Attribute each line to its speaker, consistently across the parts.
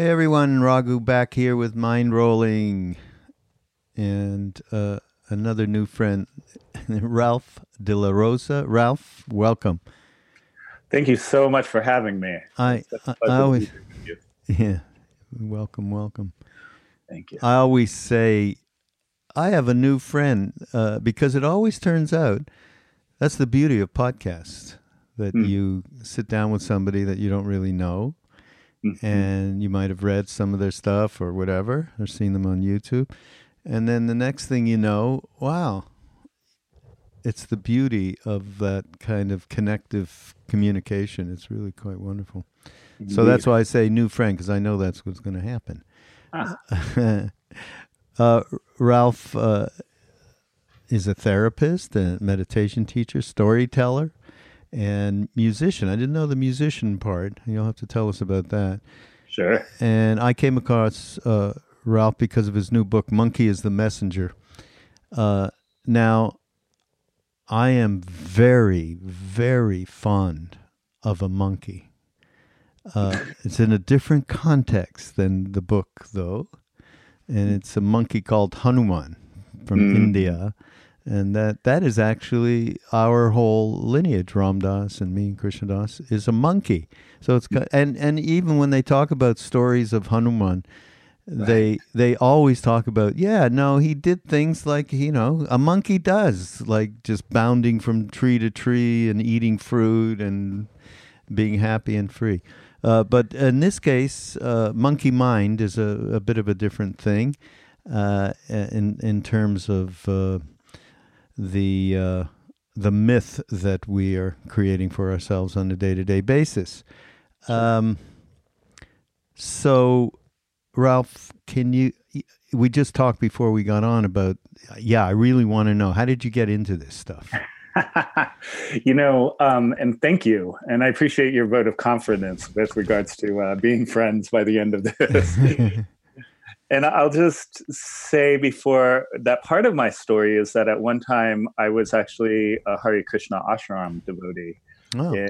Speaker 1: Hey everyone, Raghu back here with Mindrolling and uh, another new friend, Ralph De La Rosa. Ralph, welcome.
Speaker 2: Thank you so much for having me.
Speaker 1: I, I, I always, yeah, welcome, welcome.
Speaker 2: Thank you.
Speaker 1: I always say I have a new friend uh, because it always turns out that's the beauty of podcasts that
Speaker 2: Mm.
Speaker 1: you sit down with somebody that you don't really know
Speaker 2: Mhm.
Speaker 1: and you might have read some of their stuff or whatever or seen them on YouTube. And then the next thing you know, wow, it's the beauty of that kind of connective communication. It's really quite wonderful. So that's why I say new friend because I know that's what's going to happen.
Speaker 2: Ah.
Speaker 1: uh, Ralph uh, is a therapist, a meditation teacher, storyteller, and musician. I didn't know the musician part. You'll have to tell us about that.
Speaker 2: Sure.
Speaker 1: And I came across uh, Ralph because of his new book, Monkey is the Messenger. Uh, now, I am very, very fond of a monkey. Uh, it's in a different context than the book, though. And it's a monkey called Hanuman from
Speaker 2: Mm.
Speaker 1: India. And that, that is actually our whole lineage. Ramdas and me and Krishnadas is a monkey. So it's and and even when they talk about stories of Hanuman, they they always talk about yeah no he did things like you know a monkey does like just bounding from tree to tree and eating fruit and being happy and free. Uh, but in this case, uh, monkey mind is a, a bit of a different thing uh, in in terms of uh, the uh, the myth that we are creating for ourselves on a day to day basis. Um, so, Ralph, can you? We just talked before we got on about. Yeah, I really want to know how did you get into this stuff?
Speaker 2: you know, um, and thank you. And I appreciate your vote of confidence with regards to uh, being friends by the end of this. and I'll just say before that part of my story is that at one time I was actually a Hare Krishna ashram devotee.
Speaker 1: oh,
Speaker 2: Yeah.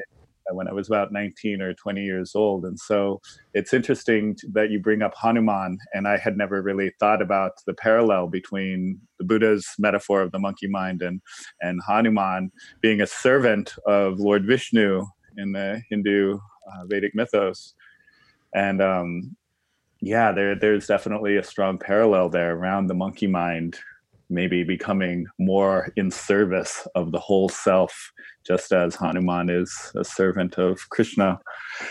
Speaker 2: when I was about 19 or 20 years old. And so it's interesting that you bring up Hanuman, and I had never really thought about the parallel between the Buddha's metaphor of the monkey mind and, and Hanuman being a servant of Lord Vishnu in the Hindu uh, Vedic mythos. And um, yeah, there, there's definitely a strong parallel there around the monkey mind maybe becoming more in service of the whole self, just as Hanuman is a servant of Krishna.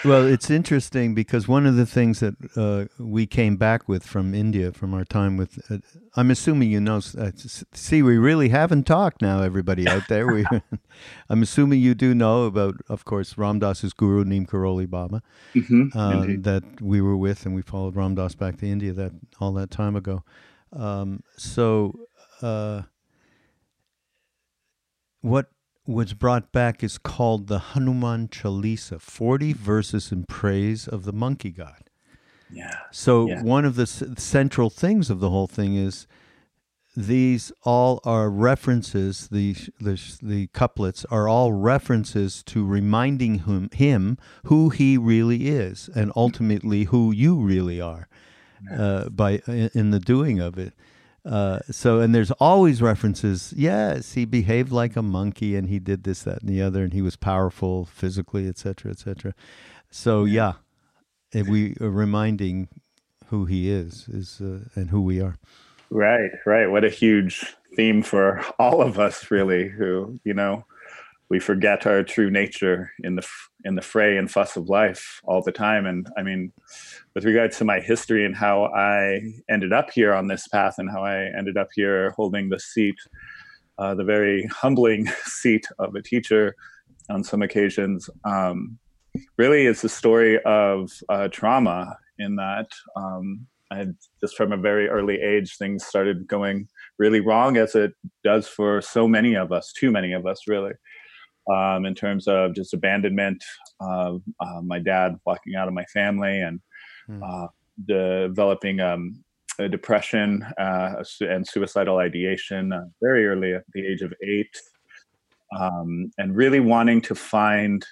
Speaker 1: Well, it's interesting because one of the things that uh, we came back with from India from our time with, uh, I'm assuming you know. Uh, see, we really haven't talked now, everybody out there. We, I'm assuming you do know about, of course, Ramdas's guru Neem Karoli Baba
Speaker 2: Mhm,
Speaker 1: uh, that we were with, and we followed Ramdas back to India that all that time ago. Um, so, uh, what was brought back is called the Hanuman Chalisa, forty verses in praise of the monkey god.
Speaker 2: yeah.
Speaker 1: So
Speaker 2: Yeah.
Speaker 1: one of the s- central things of the whole thing is these all are references. The the the couplets are all references to reminding him him who he really is, and ultimately who you really are, uh, by in the doing of it. Uh, so and there's always references. Yes, he behaved like a monkey, and he did this, that, and the other, and he was powerful physically, etc., etc. So yeah, if we are reminding who he is, is uh, and who we are.
Speaker 2: Right, right. What a huge theme for all of us, really. Who you know, we forget our true nature in the in the fray and fuss of life all the time. And I mean, with regards to my history and how I ended up here on this path and how I ended up here holding the seat, uh, the very humbling seat of a teacher on some occasions, um, really is the story of uh, trauma. In that, um, I just from a very early age, things started going really wrong, as it does for so many of us, too many of us, really um, in terms of just abandonment, uh, uh, my dad walking out of my family, and mm. developing um, a depression uh, and suicidal ideation uh, very early at the age of eight, um, and really wanting to find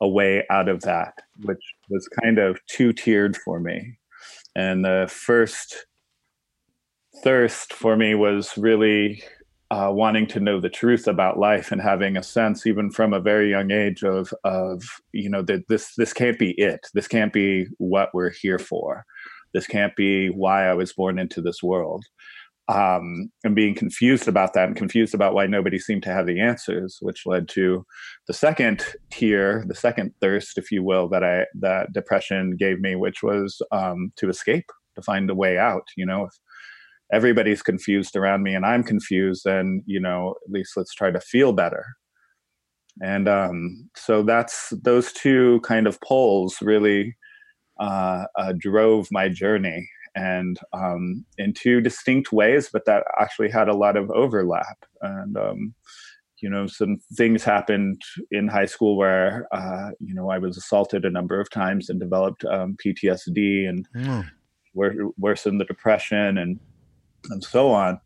Speaker 2: a way out of that, which was kind of two tiered for me. And the first thirst for me was really uh, wanting to know the truth about life and having a sense, even from a very young age, of of you know that this this can't be it. This can't be what we're here for. This can't be why I was born into this world. Um, and being confused about that and confused about why nobody seemed to have the answers, which led to the second tier, the second thirst, if you will, that I that depression gave me, which was um, to escape, to find a way out. You know, if, everybody's confused around me and I'm confused, then, you know, at least let's try to feel better. And um, so that's those two kind of poles really uh, uh, drove my journey and um, in two distinct ways, but that actually had a lot of overlap. And, um, you know, some things happened in high school where, uh, you know, I was assaulted a number of times and developed um, PTSD and mm. worsened the depression and and so on.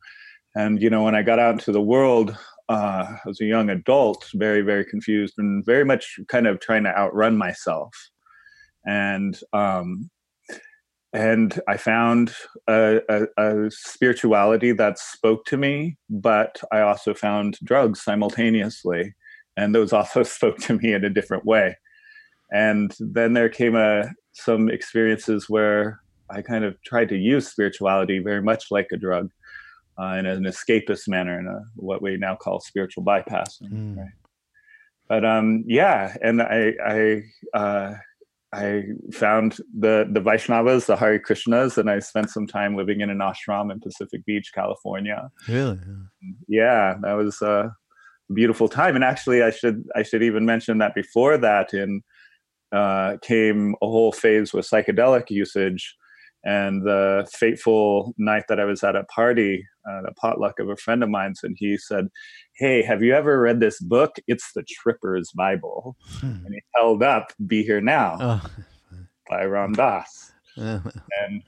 Speaker 2: And you know, when I got out into the world uh, as a young adult, very very confused and very much kind of trying to outrun myself, and um, and I found a, a, a, spirituality that spoke to me, but I also found drugs simultaneously, and those also spoke to me in a different way. And then there came a some experiences where I kind of tried to use spirituality very much like a drug uh, in an escapist manner, in a, what we now call spiritual bypassing. Mm. Right? But um, yeah, and I I uh, I found the the Vaishnavas, the Hare Krishnas, and I spent some time living in an ashram in Pacific Beach, California.
Speaker 1: Really?
Speaker 2: Yeah, that was a beautiful time. And actually, I should I should even mention that before that, in uh, came a whole phase with psychedelic usage and the fateful night that I was at a party, uh, a potluck of a friend of mine's, and he said, Hey, have you ever read this book? It's the Tripper's Bible. Hmm. And he held up Be Here Now oh. by Ram Dass. and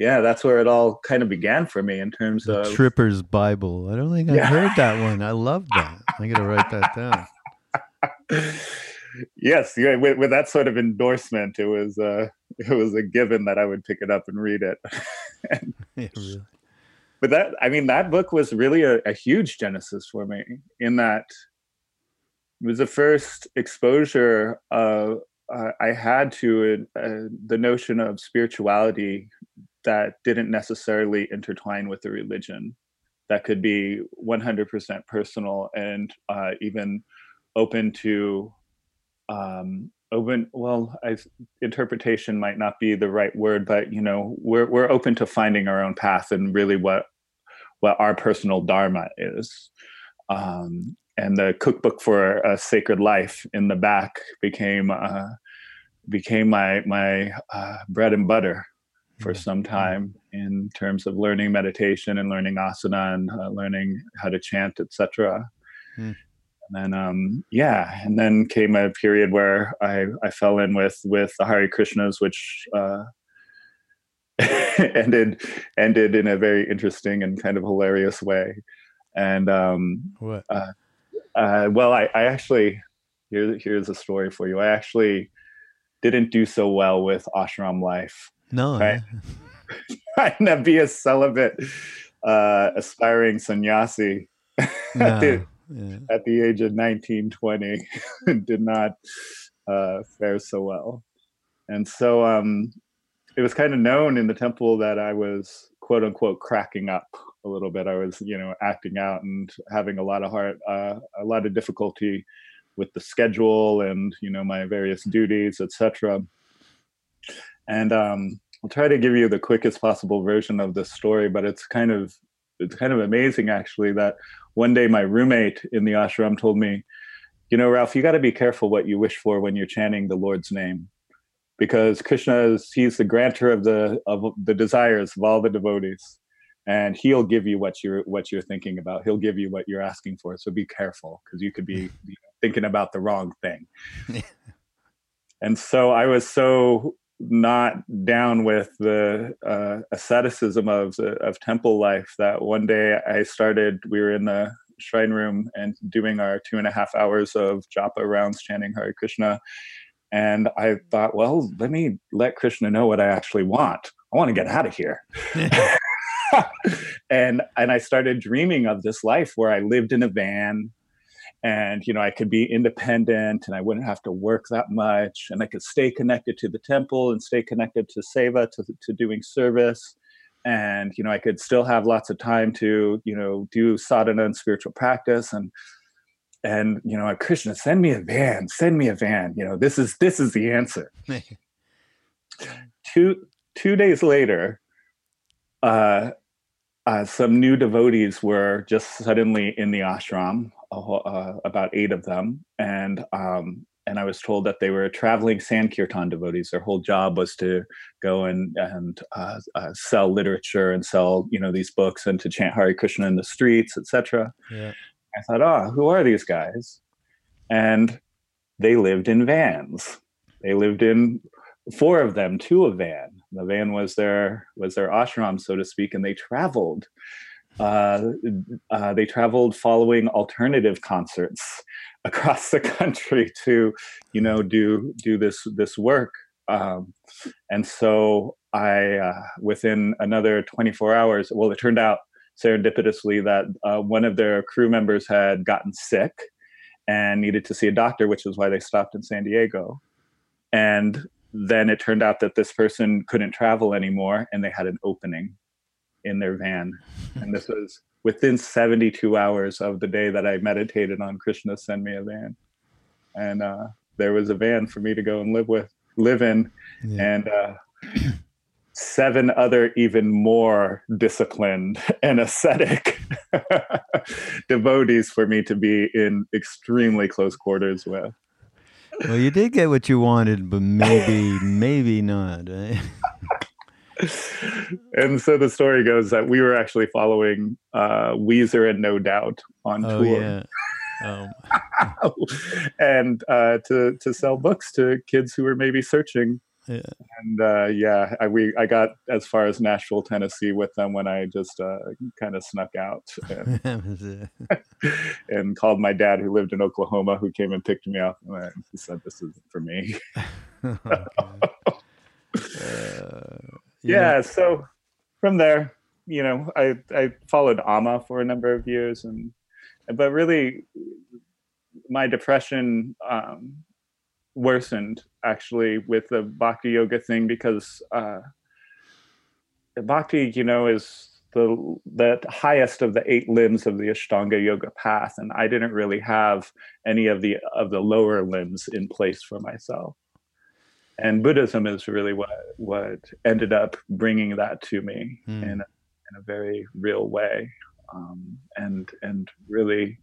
Speaker 2: yeah, that's where it all kind of began for me in terms
Speaker 1: the
Speaker 2: of
Speaker 1: Tripper's Bible. I don't think I yeah. heard that one. I love that. I got to write that down.
Speaker 2: yes, yeah, with, with, that sort of endorsement, it was uh, it was a given that I would pick it up and read it. and, yeah, really. But that, I mean, that book was really a, a huge genesis for me. In that, it was the first exposure uh, I had to uh, the notion of spirituality that didn't necessarily intertwine with the religion. That could be 100% personal and uh, even open to um, open well I, interpretation might not be the right word but you know we're, we're open to finding our own path and really what what our personal dharma is. Um, and the cookbook for a sacred life in the back became uh, became my my uh, bread and butter for mm-hmm. some time in terms of learning meditation and learning asana and uh, learning how to chant etc mm and then um, yeah, and then came a period where I, I fell in with with the Hare Krishnas, which uh, ended ended in a very interesting and kind of hilarious way. And um,
Speaker 1: what?
Speaker 2: Uh, uh, well, I, I actually here here's a story for you. I actually didn't do so well with ashram life.
Speaker 1: No,
Speaker 2: right? trying to be a celibate uh, aspiring sannyasi
Speaker 1: No,
Speaker 2: the,
Speaker 1: yeah.
Speaker 2: at the age of 19, 20. Did not uh, fare so well. And so um, it was kind of known in the temple that I was quote unquote cracking up a little bit. I was, you know, acting out and having a lot of heart, uh, a lot of difficulty with the schedule and you know my various duties, etc. And um, I'll try to give you the quickest possible version of this story, but it's kind of it's kind of amazing actually that one day my roommate in the ashram told me, you know, Ralph, you got to be careful what you wish for when you're chanting the Lord's name, because Krishna is he's the grantor of the of the desires of all the devotees, and he'll give you what you're what you're thinking about. He'll give you what you're asking for. So be careful, because you could be you know, thinking about the wrong thing. and so I was so not down with the uh, asceticism of of temple life that one day I started. We were in the shrine room and doing our two and a half hours of japa rounds chanting Hare Krishna. And I thought, well, let me let Krishna know what I actually want. I want to get out of here. and and I started dreaming of this life where I lived in a van and you know I could be independent and I wouldn't have to work that much and I could stay connected to the temple and stay connected to seva to, to doing service. And you know i could still have lots of time to you know do sadhana and spiritual practice and and you know krishna send me a van send me a van. You know this is this is the answer. Two two days later uh, uh some new devotees were just suddenly in the ashram uh, about eight of them and um and I was told that they were traveling Sankirtan devotees. Their whole job was to go and and uh, uh, sell literature and sell you know these books and to chant Hari Krishna in the streets, etc.
Speaker 1: Yeah.
Speaker 2: I thought, oh, who are these guys? And they lived in vans. They lived in four of them, to a van. The van was their was their ashram, so to speak, and they traveled. Uh, uh, they traveled following alternative concerts across the country to you know do do this this work. Um, and so i uh, within another 24 hours well it turned out serendipitously that uh, one of their crew members had gotten sick and needed to see a doctor which is why they stopped in san diego. And then it turned out that this person couldn't travel anymore and they had an opening in their van and this was within 72 hours of the day that I meditated on Krishna send me a van. And uh, there was a van for me to go and live with, live in. Yeah. And uh, seven other even more disciplined and ascetic devotees for me to be in extremely close quarters with.
Speaker 1: Well, you did get what you wanted, but maybe, maybe not.
Speaker 2: And so the story goes that we were actually following uh, Weezer and No Doubt on
Speaker 1: oh,
Speaker 2: tour.
Speaker 1: Yeah. Um.
Speaker 2: and uh, to to sell books to kids who were maybe searching.
Speaker 1: Yeah.
Speaker 2: And uh, yeah, I, we I got as far as Nashville, Tennessee, with them when I just uh, kind of snuck out and, and, called my dad, who lived in Oklahoma, who came and picked me up. And he said, "This isn't for me." Uh, yeah. yeah so from there you know i i followed amma for a number of years and but really my depression um, worsened actually with the bhakti yoga thing because uh, bhakti you know is the the highest of the eight limbs of the ashtanga yoga path and i didn't really have any of the of the lower limbs in place for myself and Buddhism is really what what ended up bringing that to me mm. in, a, in a very real way, um, and and really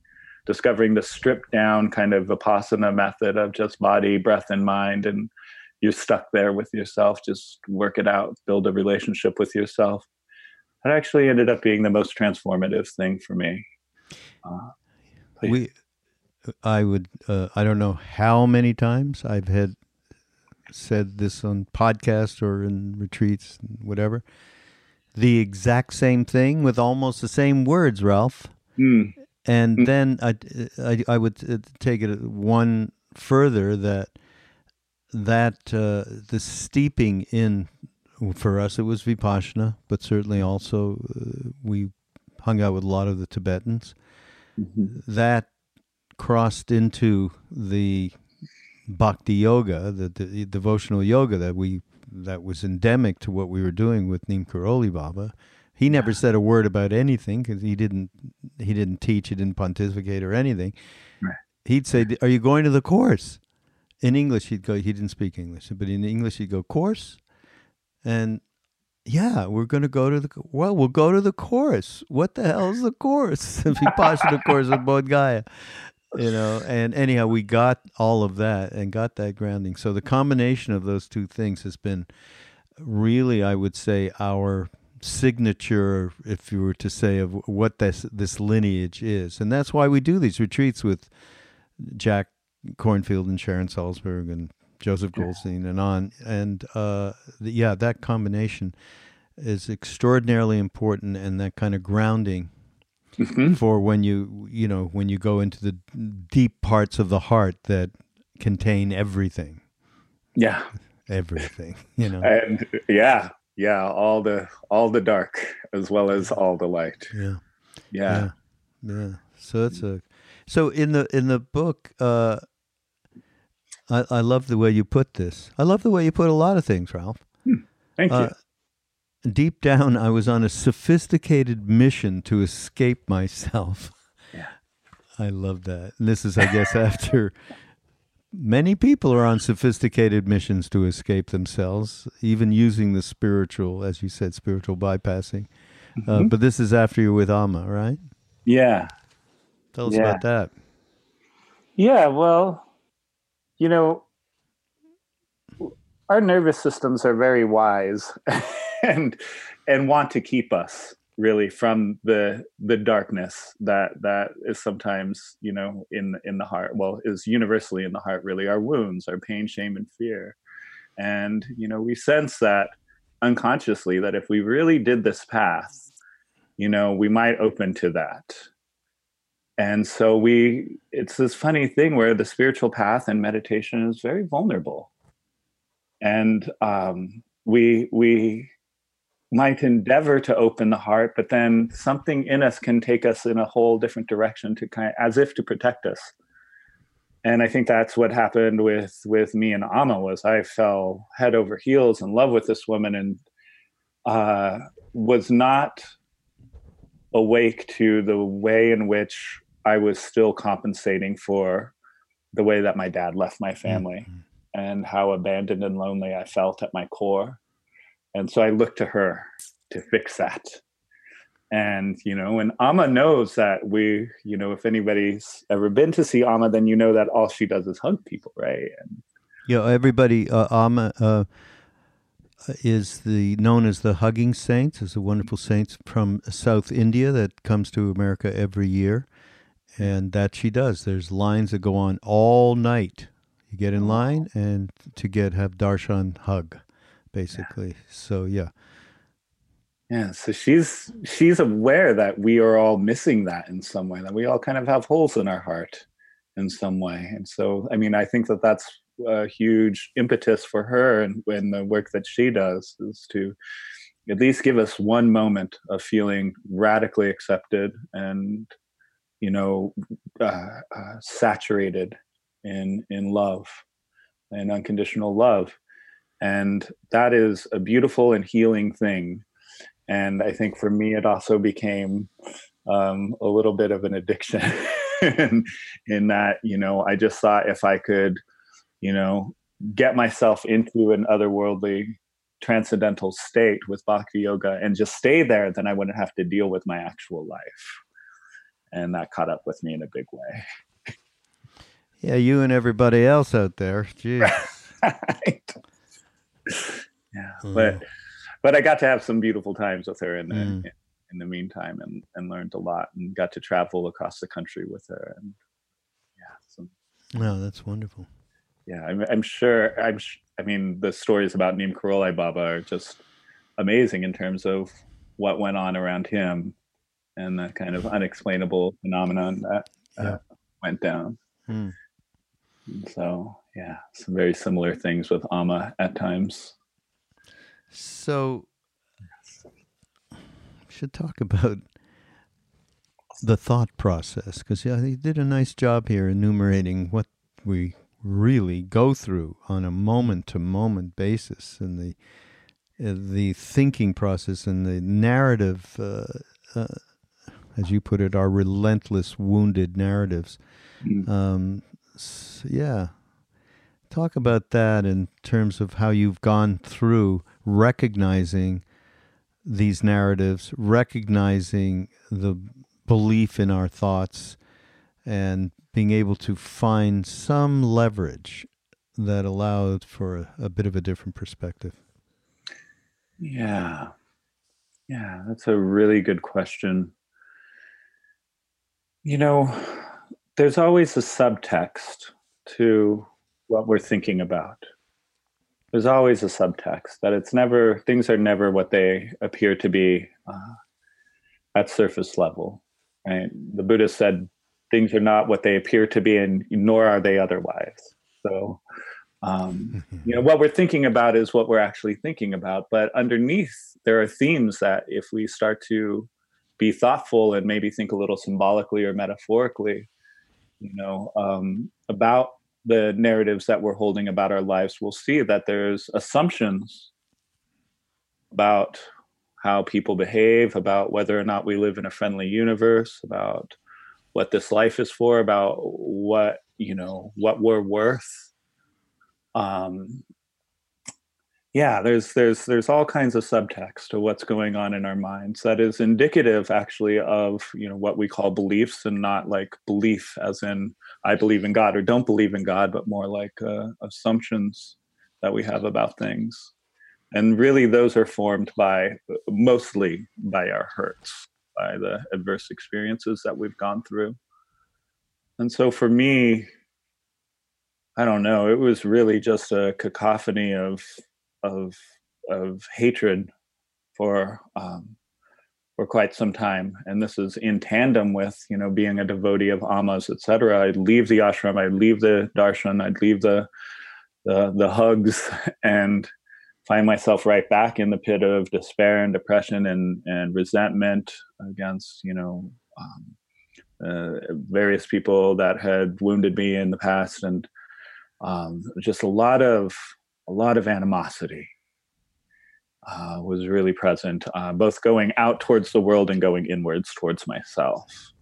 Speaker 2: discovering the stripped down kind of vipassana method of just body, breath, and mind, and you're stuck there with yourself. Just work it out, build a relationship with yourself. That actually ended up being the most transformative thing for me. Uh,
Speaker 1: we, I would, uh, I don't know how many times I've had said this on podcast or in retreats, whatever. The exact same thing with almost the same words, Ralph.
Speaker 2: Mm.
Speaker 1: And mm. then I, I, I, would uh, take it one further that that uh, the steeping in for us it was vipassana, but certainly also uh, we hung out with a lot of the Tibetans.
Speaker 2: Mhm.
Speaker 1: That crossed into the bhakti yoga, the, the devotional yoga that we that was endemic to what we were doing with Neem Karoli Baba. He never said a word about anything because he didn't he didn't teach, he didn't pontificate or anything.
Speaker 2: Right.
Speaker 1: He'd say, "Are you going to the course?" In English, he'd go. He didn't speak English, but in English, he'd go course, and yeah, we're going to go to the well. We'll go to the course. What the hell is the course? Vipassana course of Bodh Gaya you know and anyhow we got all of that and got that grounding. So the combination of those two things has been really i would say our signature if you were to say of what this this lineage is. And that's why we do these retreats with jack kornfield and sharon salzberg and joseph goldstein and on. And uh yeah that combination is extraordinarily important and that kind of grounding
Speaker 2: Mhm.
Speaker 1: for when you you know when you go into the deep parts of the heart that contain everything
Speaker 2: Yeah.
Speaker 1: everything you know
Speaker 2: And yeah, yeah, all the all the dark as well as all the light.
Speaker 1: yeah
Speaker 2: Yeah.
Speaker 1: yeah yeah so that's a so in the in the book uh I, I love the way you put this. I love the way you put a lot of things, Ralph.
Speaker 2: Thank you.
Speaker 1: Uh, deep down, I was on a sophisticated mission to escape myself.
Speaker 2: Yeah.
Speaker 1: I love that. And this is, I guess, after many people are on sophisticated missions to escape themselves, even using the spiritual, as you said, spiritual bypassing. Uh,
Speaker 2: Mhm.
Speaker 1: but this is after you're with Amma, right?
Speaker 2: yeah.
Speaker 1: Tell us
Speaker 2: Yeah.
Speaker 1: about that.
Speaker 2: Yeah, well, you know, our nervous systems are very wise and and want to keep us really from the the darkness that that is sometimes you know in in the heart well is universally in the heart really our wounds our pain shame and fear. And you know we sense that unconsciously that if we really did this path you know we might open to that. And so we it's this funny thing where the spiritual path and meditation is very vulnerable. And um, we we might endeavor to open the heart but then something in us can take us in a whole different direction to kind of, as if to protect us and i think that's what happened with with me and amma was i fell head over heels in love with this woman and uh, was not awake to the way in which I was still compensating for the way that my dad left my family and how abandoned and lonely I felt at my core. And so I looked to her to fix that. And, you know, and Amma knows that we, you know, if anybody's ever been to see Amma, then you know that all she does is hug people, right? And
Speaker 1: Yeah, everybody, uh, Amma uh, is the known as the Hugging Saints. is a wonderful saint from South India that comes to America every year, and that she does. There's lines that go on all night. You get in line and to get have darshan hug, basically. So yeah,
Speaker 2: Yeah, so she's she's aware that we are all missing that in some way. That we all kind of have holes in our heart in some way, and so I mean, I think that that's a huge impetus for her and when the work that she does is to at least give us one moment of feeling radically accepted and you know uh, uh, saturated in in love and unconditional love and that is a beautiful and healing thing and i think for me it also became um, a little bit of an addiction in, in that you know i just thought if i could you know get myself into an otherworldly transcendental state with bhakti yoga and just stay there then i wouldn't have to deal with my actual life and that caught up with me in a big way
Speaker 1: yeah, you and everybody else out there. Jeez.
Speaker 2: right. yeah
Speaker 1: Mm.
Speaker 2: but but i got to have some beautiful times with her in the
Speaker 1: Mm.
Speaker 2: in the meantime and and learned a lot and got to travel across the country with her and yeah some
Speaker 1: No, that's wonderful.
Speaker 2: yeah i'm, I'm sure i'm sh- i mean the stories about neem karoli baba are just amazing in terms of what went on around him and the kind of unexplainable phenomenon that uh, went down
Speaker 1: Hmm.
Speaker 2: So yeah some very similar things with Amma at times.
Speaker 1: So, we should talk about the thought process because yeah, he did a nice job here enumerating what we really go through on a moment to moment basis and the uh, the thinking process and the narrative uh, uh, as you put it our relentless wounded narratives. Mm. um, so yeah talk about that in terms of how you've gone through recognizing these narratives recognizing the belief in our thoughts and being able to find some leverage that allowed for a, a bit of a different perspective?
Speaker 2: Yeah. Yeah, that's a really good question. You know, there's always a subtext to what we're thinking about. There's always a subtext that it's never, things are never what they appear to be uh, at surface level. Right? The Buddha said, things are not what they appear to be, and nor are they otherwise. So, um, you know, what we're thinking about is what we're actually thinking about. But underneath, there are themes that if we start to be thoughtful and maybe think a little symbolically or metaphorically, you know, um, about the narratives that we're holding about our lives, we'll see that there's assumptions about how people behave, about whether or not we live in a friendly universe, about what this life is for, about what you know what we're worth. Um, yeah, there's there's there's all kinds of subtext to what's going on in our minds that is indicative actually of you know what we call beliefs and not like belief as in I believe in God or don't believe in God, but more like uh, assumptions that we have about things. And really those are formed by mostly by our hurts by the adverse experiences that we've gone through. And so for me i don't know it was really just a cacophony of of of hatred for um, for quite some time. And this is in tandem with you know being a devotee of amas etc i'd leave the ashram i'd leave the darshan i'd leave the the, the hugs and find myself right back in the pit of despair and depression and, and resentment against, you know, um, uh, various people that had wounded me in the past. And um, just a lot of a lot of animosity uh, was really present uh, both going out towards the world and going inwards towards myself.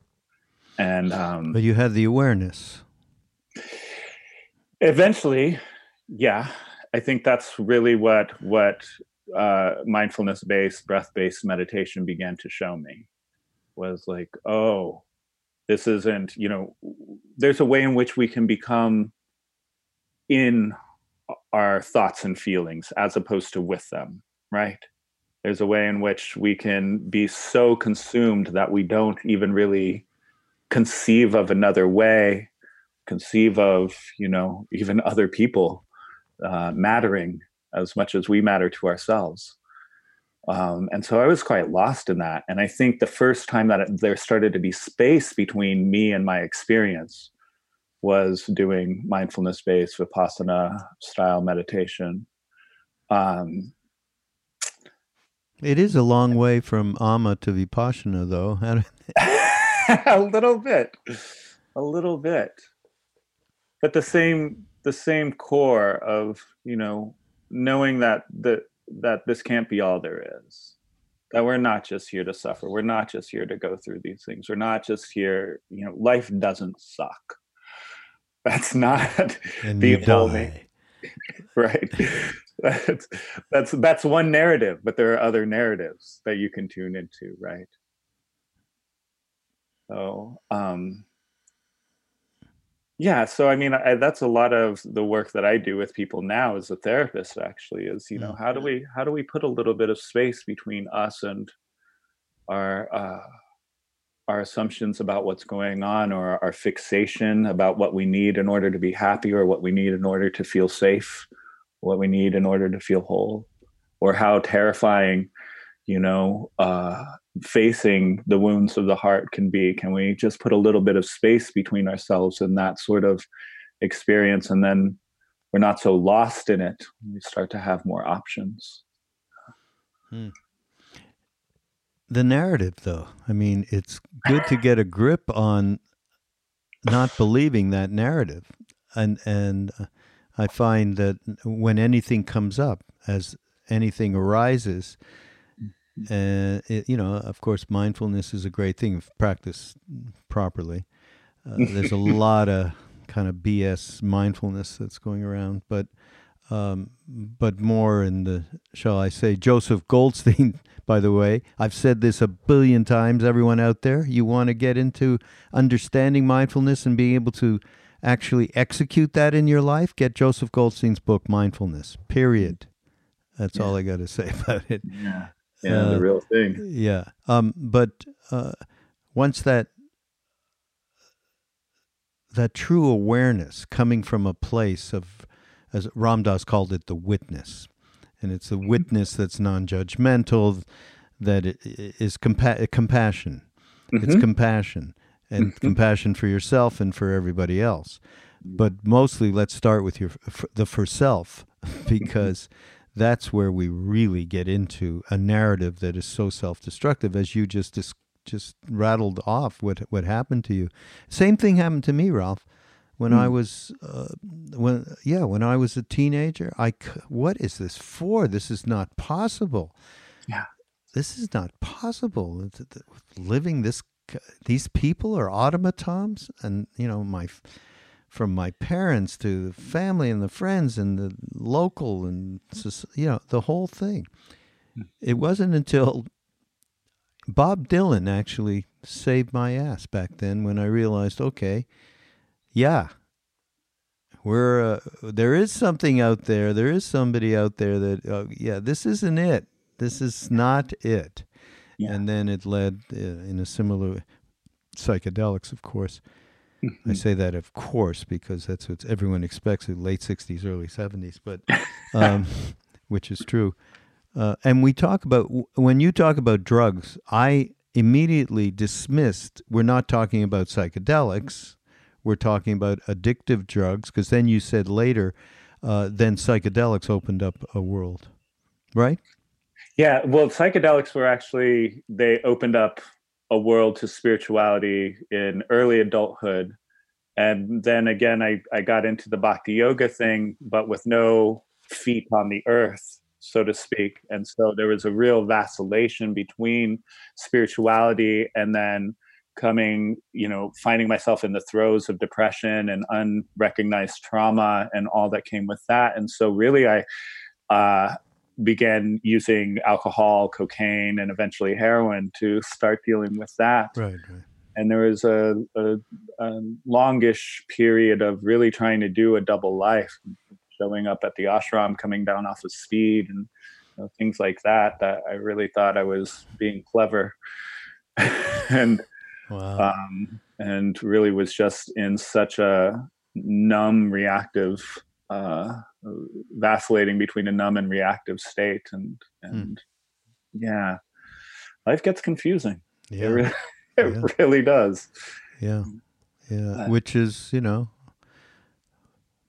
Speaker 2: And um,
Speaker 1: but you had the awareness.
Speaker 2: Eventually yeah I think that's really what what uh, mindfulness based, breath based meditation began to show me was like, oh, this isn't, you know, there's a way in which we can become in our thoughts and feelings as opposed to with them, right? There's a way in which we can be so consumed that we don't even really conceive of another way, conceive of, you know, even other people uh, mattering as much as we matter to ourselves. Um, and so I was quite lost in that. And I think the first time that it, there started to be space between me and my experience was doing mindfulness based Vipassana style meditation. Um,
Speaker 1: it is a long way from Amma to Vipassana, though.
Speaker 2: a little bit, a little bit, but the same the same core of you know knowing that that that this can't be all there is. That we're not just here to suffer. We're not just here to go through these things. We're not just here you know life doesn't suck. That's not
Speaker 1: and the only
Speaker 2: right that's that's that's one narrative but there are other narratives that you can tune into right so um yeah so i mean I, that's a lot of the work that i do with people now as a therapist actually is you know mm-hmm. how do we how do we put a little bit of space between us and our uh, our assumptions about what's going on or our fixation about what we need in order to be happy or what we need in order to feel safe what we need in order to feel whole or how terrifying you know uh, facing the wounds of the heart can be can we just put a little bit of space between ourselves and that sort of experience and then we're not so lost in it we start to have more options
Speaker 1: hmm. The narrative, though. I mean, it's good to get a grip on not believing that narrative, and and I find that when anything comes up, as anything arises, and uh, you know, of course, mindfulness is a great thing if practiced properly. Uh, there's a lot of kind of BS mindfulness that's going around, but um, but more in the shall I say Joseph Goldstein. By the way, I've said this a billion times. Everyone out there, you want to get into understanding mindfulness and being able to actually execute that in your life, get Joseph Goldstein's book, Mindfulness. Period. That's yeah. all I got to say about it.
Speaker 2: Yeah, yeah, uh, the real thing.
Speaker 1: Yeah, um, but uh, once that that true awareness coming from a place of, as Ramdas called it, the witness, and it's the witness that's non-judgmental, that it is compa- compassion. Mm-hmm. It's compassion and mm-hmm. compassion for yourself and for everybody else. But mostly, let's start with your the for self, because that's where we really get into a narrative that is so self-destructive, as you just dis- just rattled off what what happened to you. Same thing happened to me, Ralph. When mm. I hmm. was uh, when yeah, when I was a teenager, I what is this for? This is not possible.
Speaker 2: Yeah.
Speaker 1: This is not possible. Living this these people are automatons and you know my from my parents to the family and the friends and the local and you know the whole thing. Hmm. It wasn't until Bob Dylan actually saved my ass back then when I realized, okay, yeah, we're uh, there is something out there. There is somebody out there that uh, yeah, this isn't it. This is not it. Yeah. And then it led uh, in a similar psychedelics, of course. Mm-hmm. I say that, of course, because that's what everyone expects. In late '60s, early '70s, but um, which is true. Uh, and we talk about when you talk about drugs, I immediately dismissed. We're not talking about psychedelics. We're talking about addictive drugs because then you said later, uh, then psychedelics opened up a world, right?
Speaker 2: Yeah, well, psychedelics were actually they opened up a world to spirituality in early adulthood, and then again, I I got into the bhakti yoga thing, but with no feet on the earth so to speak. And so there was a real vacillation between spirituality and then coming, you know, finding myself in the throes of depression and unrecognized trauma and all that came with that. And so really I uh, began using alcohol, cocaine, and eventually heroin to start dealing with that.
Speaker 1: Right, right.
Speaker 2: And there was a, a, a longish period of really trying to do a double life, showing up at the ashram, coming down off of speed, and you know, things like that. That I really thought I was being clever, and wow. um, and really was just in such a numb, reactive, uh, vacillating between a numb and reactive state, and hmm. and yeah, life gets confusing. Yeah. It really, it yeah. really does.
Speaker 1: Yeah. Yeah. Which is, you know,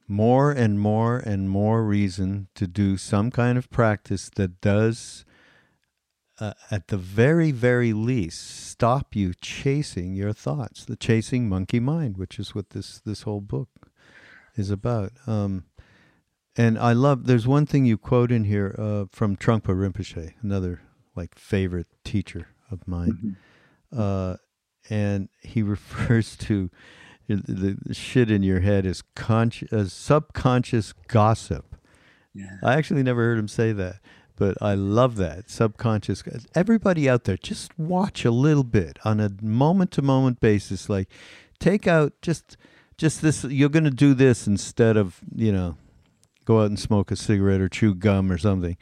Speaker 1: more and more and more reason to do some kind of practice that does, uh, at the very, very least, stop you chasing your thoughts, the chasing monkey mind, which is what this, this whole book is about. Um, and I love, there's one thing you quote in here uh, from Trungpa Rinpoche, another like favorite teacher of mine. Mm-hmm. Uh, and he refers to the, the shit in your head as conscious, uh, subconscious gossip. Yeah. I actually never heard him say that, but I love that subconscious. Everybody out there, just watch a little bit on a moment to moment basis. Like, take out just just this. You're going to do this instead of you know, go out and smoke a cigarette or chew gum or something.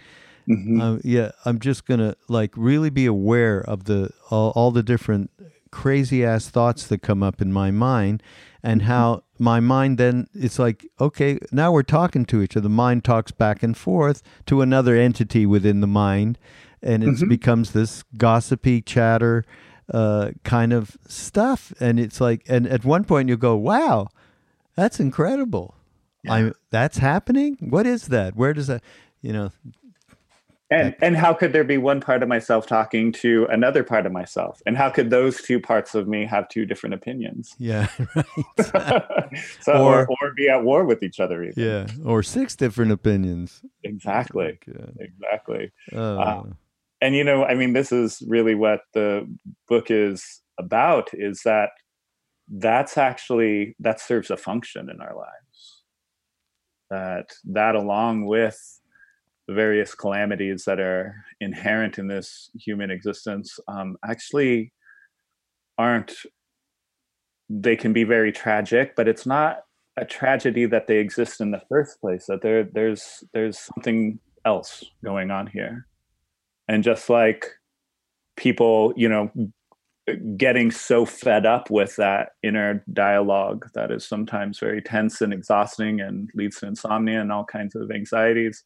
Speaker 1: Mm-hmm. Uh, yeah, I'm just gonna like really be aware of the all, all the different crazy ass thoughts that come up in my mind and how my mind then it's like okay now we're talking to each other. The mind talks back and forth to another entity within the mind and it mm-hmm. becomes this gossipy chatter uh, kind of stuff. And it's like and at one point you go wow that's incredible. Yeah. I that's happening? What is that? Where does that you know
Speaker 2: and and how could there be one part of myself talking to another part of myself? And how could those two parts of me have two different opinions?
Speaker 1: Yeah right.
Speaker 2: So or, or, or be at war with each other even.
Speaker 1: yeah or six different opinions.
Speaker 2: Exactly. Exactly. Uh, uh, and you know i mean this is really what the book is about is that that's actually that serves a function in our lives. That that along with the various calamities that are inherent in this human existence um, actually aren't they can be very tragic but it's not a tragedy that they exist in the first place that there there's there's something else going on here. And just like people you know getting so fed up with that inner dialogue that is sometimes very tense and exhausting and leads to insomnia and all kinds of anxieties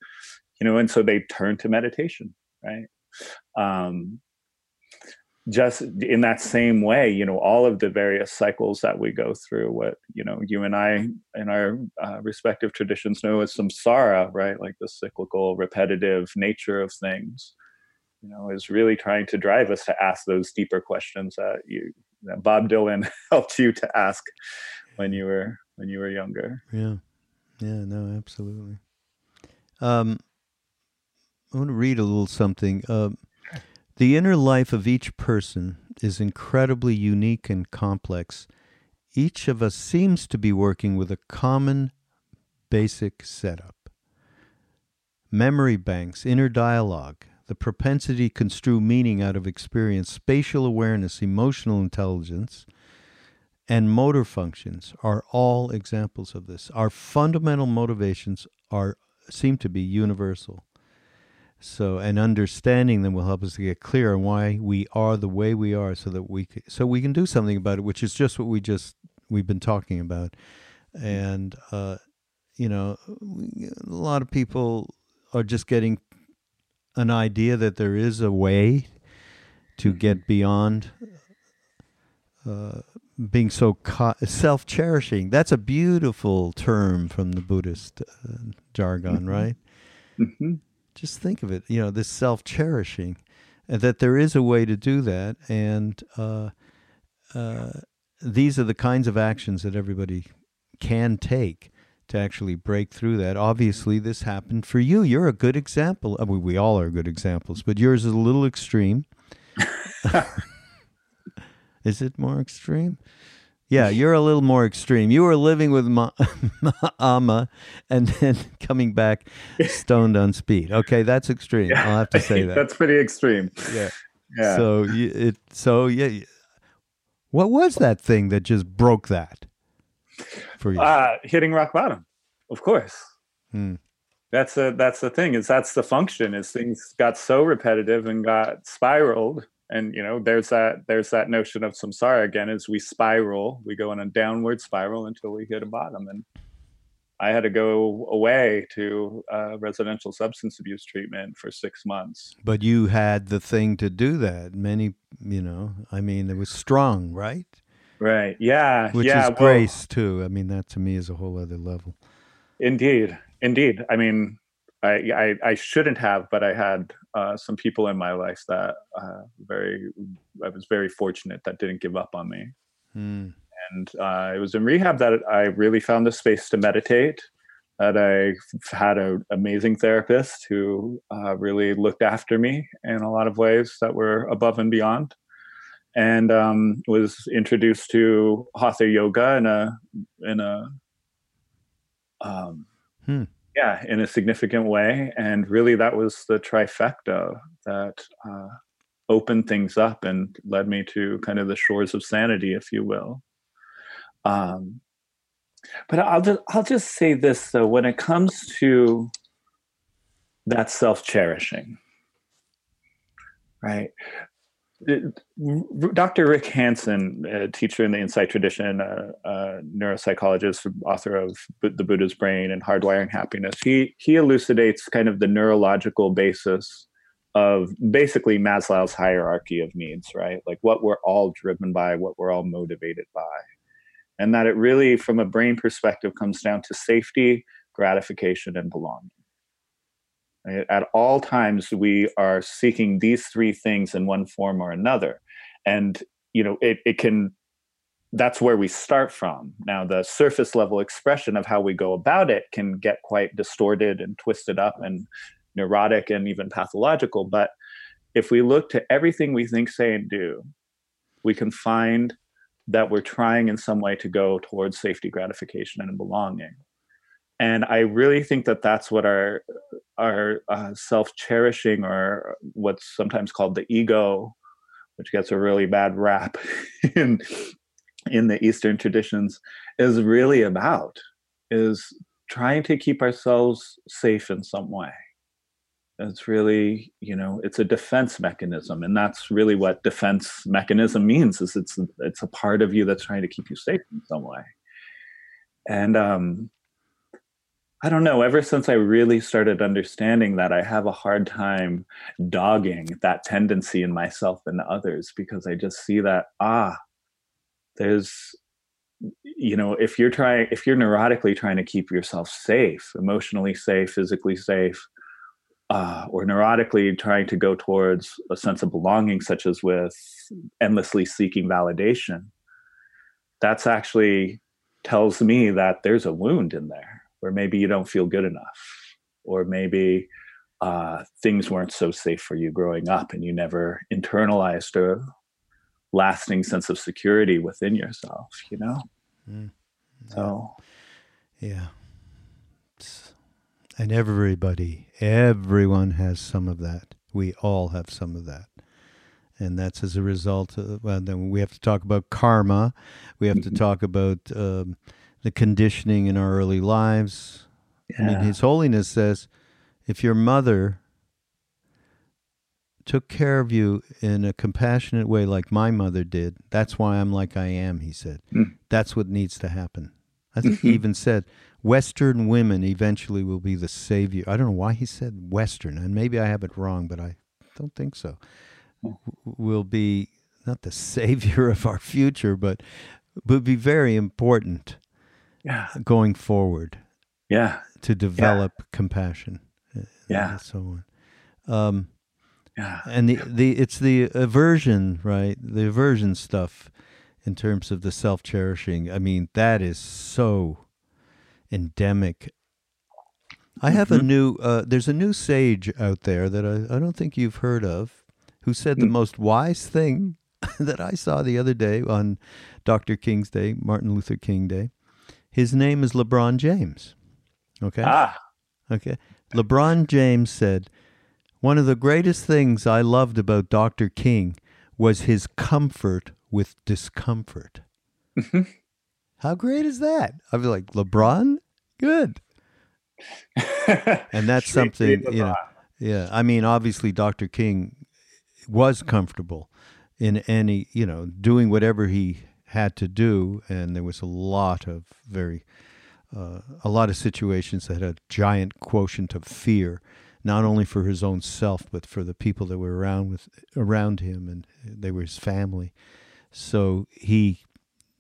Speaker 2: you know and so they turn to meditation right? Um, just in that same way you know all of the various cycles that we go through what you know you and i in our uh, respective traditions know as samsara right? Like the cyclical repetitive nature of things you know is really trying to drive us to ask those deeper questions that you that bob dylan helped you to ask when you were when you were younger.
Speaker 1: Yeah. Yeah no absolutely. Um I want to read a little something. Uh, the inner life of each person is incredibly unique and complex. Each of us seems to be working with a common basic setup. Memory banks, inner dialogue, the propensity to construe meaning out of experience, spatial awareness, emotional intelligence, and motor functions are all examples of this. Our fundamental motivations are seem to be universal. So, and understanding them will help us to get clear on why we are the way we are, so that we can, so we can do something about it, which is just what we just we've been talking about. And uh, you know, a lot of people are just getting an idea that there is a way to get beyond uh, being so co- self-cherishing. That's a beautiful term from the Buddhist uh, jargon, mm-hmm. right? Mm-hmm just think of it, you know, this self cherishing, and that there is a way to do that. And uh, uh, these are the kinds of actions that everybody can take to actually break through that. Obviously, this happened for you. You're a good example. I mean, we all are good examples, but yours is a little extreme. is it more extreme? Yeah, you're a little more extreme. You were living with Ma- Amma and then coming back stoned on speed. Okay, that's extreme. Yeah. I'll have to say that.
Speaker 2: that's pretty extreme.
Speaker 1: Yeah. Yeah. So it so yeah what was that thing that just broke that
Speaker 2: for you? Uh, hitting rock bottom. Of course. Hmm. That's a that's the thing is that's the function is things got so repetitive and got spiraled and you know there's that there's that notion of samsara again as we spiral we go in a downward spiral until we hit a bottom. And i had to go away to uh, residential substance abuse treatment for six months.
Speaker 1: But you had the thing to do that. Many you know i mean it was strong right?
Speaker 2: Right. Yeah
Speaker 1: which
Speaker 2: yeah,
Speaker 1: is grace well, too. I mean that to me is a whole other level.
Speaker 2: Indeed. Indeed. I mean I, I, I shouldn't have, but I had uh, some people in my life that uh, very I was very fortunate that didn't give up on me. Hmm. And uh, it was in rehab that I really found the space to meditate. That I had an amazing therapist who uh, really looked after me in a lot of ways that were above and beyond, and um, was introduced to hatha yoga in a in a um, hmm yeah, in a significant way. And really, that was the trifecta that uh, opened things up and led me to kind of the shores of sanity, if you will. Um, but I'll just I'll just say this though: when it comes to that self cherishing, right? Dr. Rick Hanson, a teacher in the Insight tradition, a, a, neuropsychologist, author of The Buddha's Brain and Hardwiring Happiness, he he elucidates kind of the neurological basis of basically Maslow's hierarchy of needs, right? Like what we're all driven by, what we're all motivated by, and that it really, from a brain perspective, comes down to safety, gratification, and belonging. At all times, we are seeking these three things in one form or another. And, you know, it, it can, that's where we start from. Now, the surface level expression of how we go about it can get quite distorted and twisted up and neurotic and even pathological. But if we look to everything we think, say, and do, we can find that we're trying in some way to go towards safety gratification and belonging and i really think that that's what our our uh, self-cherishing or what's sometimes called the ego which gets a really bad rap in in the eastern traditions is really about is trying to keep ourselves safe in some way. It's really you know it's a defense mechanism and that's really what defense mechanism means is it's it's a part of you that's trying to keep you safe in some way. And um i don't know ever since i really started understanding that i have a hard time dogging that tendency in myself and others because i just see that ah there's you know if you're trying if you're neurotically trying to keep yourself safe emotionally safe physically safe uh, or neurotically trying to go towards a sense of belonging, such as with endlessly seeking validation, that's actually tells me that there's a wound in there where maybe you don't feel good enough, or maybe uh, things weren't so safe for you growing up and you never internalized a lasting sense of security within yourself, you know? Mm. So,
Speaker 1: yeah. And everybody, everyone has some of that. We all have some of that. And that's as a result of, well, then we have to talk about karma. We have to talk about um, the conditioning in our early lives. Yeah. I mean, His Holiness says if your mother took care of you in a compassionate way like my mother did, that's why I'm like I am, he said. Mm. That's what needs to happen. I think he even said, Western women eventually will be the savior. I don't know why he said Western, and maybe I have it wrong, but I don't think so. Will be not the savior of our future, but will be very important.
Speaker 2: Yeah.
Speaker 1: Going forward.
Speaker 2: Yeah.
Speaker 1: To develop yeah. compassion.
Speaker 2: Uh, yeah.
Speaker 1: And so on. Um,
Speaker 2: yeah.
Speaker 1: And the, the it's the aversion, right? The aversion stuff in terms of the self cherishing. I mean, that is so endemic. I have mm-hmm. a new, uh, there's a new sage out there that I, I don't think you've heard of who said the mm. most wise thing that I saw the other day on Dr. King's Day, Martin Luther King Day. His name is LeBron James. Okay.
Speaker 2: Ah.
Speaker 1: Okay. LeBron James said, One of the greatest things I loved about Dr. King was his comfort with discomfort. Mm-hmm. How great is that? I was like, LeBron, good. and that's something, you know. Yeah, I mean, obviously, Dr. King was comfortable in any, you know, doing whatever he had to do, and there was a lot of very, uh, a lot of situations that had a giant quotient of fear, not only for his own self, but for the people that were around with around him, and they were his family. So he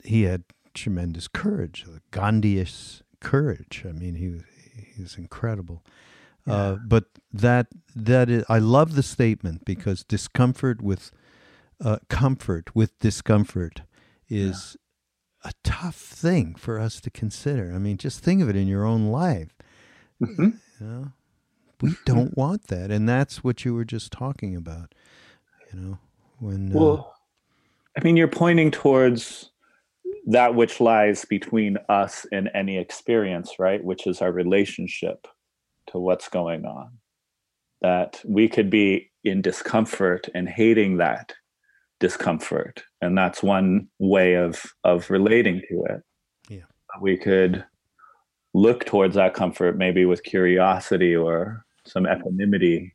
Speaker 1: he had tremendous courage, Gandhi's courage. I mean, he he was incredible. Uh, yeah. Uh, but that that is, I love the statement because discomfort with uh, comfort with discomfort is yeah. a tough thing for us to consider. I mean, just think of it in your own life. Mm-hmm. You know, we don't want that, and that's what you were just talking about. You know, when
Speaker 2: uh, well, I mean, you're pointing towards that which lies between us and any experience, right? Which is our relationship to what's going on. That we could be in discomfort and hating that discomfort. And that's one way of of relating to it.
Speaker 1: Yeah.
Speaker 2: We could look towards that comfort maybe with curiosity or some equanimity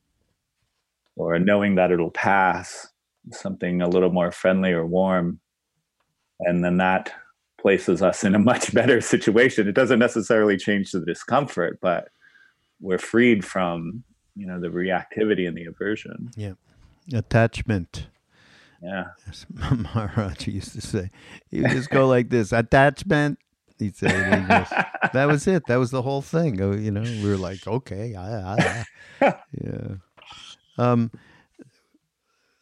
Speaker 2: or knowing that it'll pass something a little more friendly or warm and then that places us in a much better situation it doesn't necessarily change the discomfort but we're freed from you know the reactivity and the aversion
Speaker 1: yeah attachment
Speaker 2: yeah
Speaker 1: as maharaj used to say you just go like this attachment He'd say in English. that was it. That was the whole thing. Oh, You know, we were like, okay, I, I, I. yeah. Um,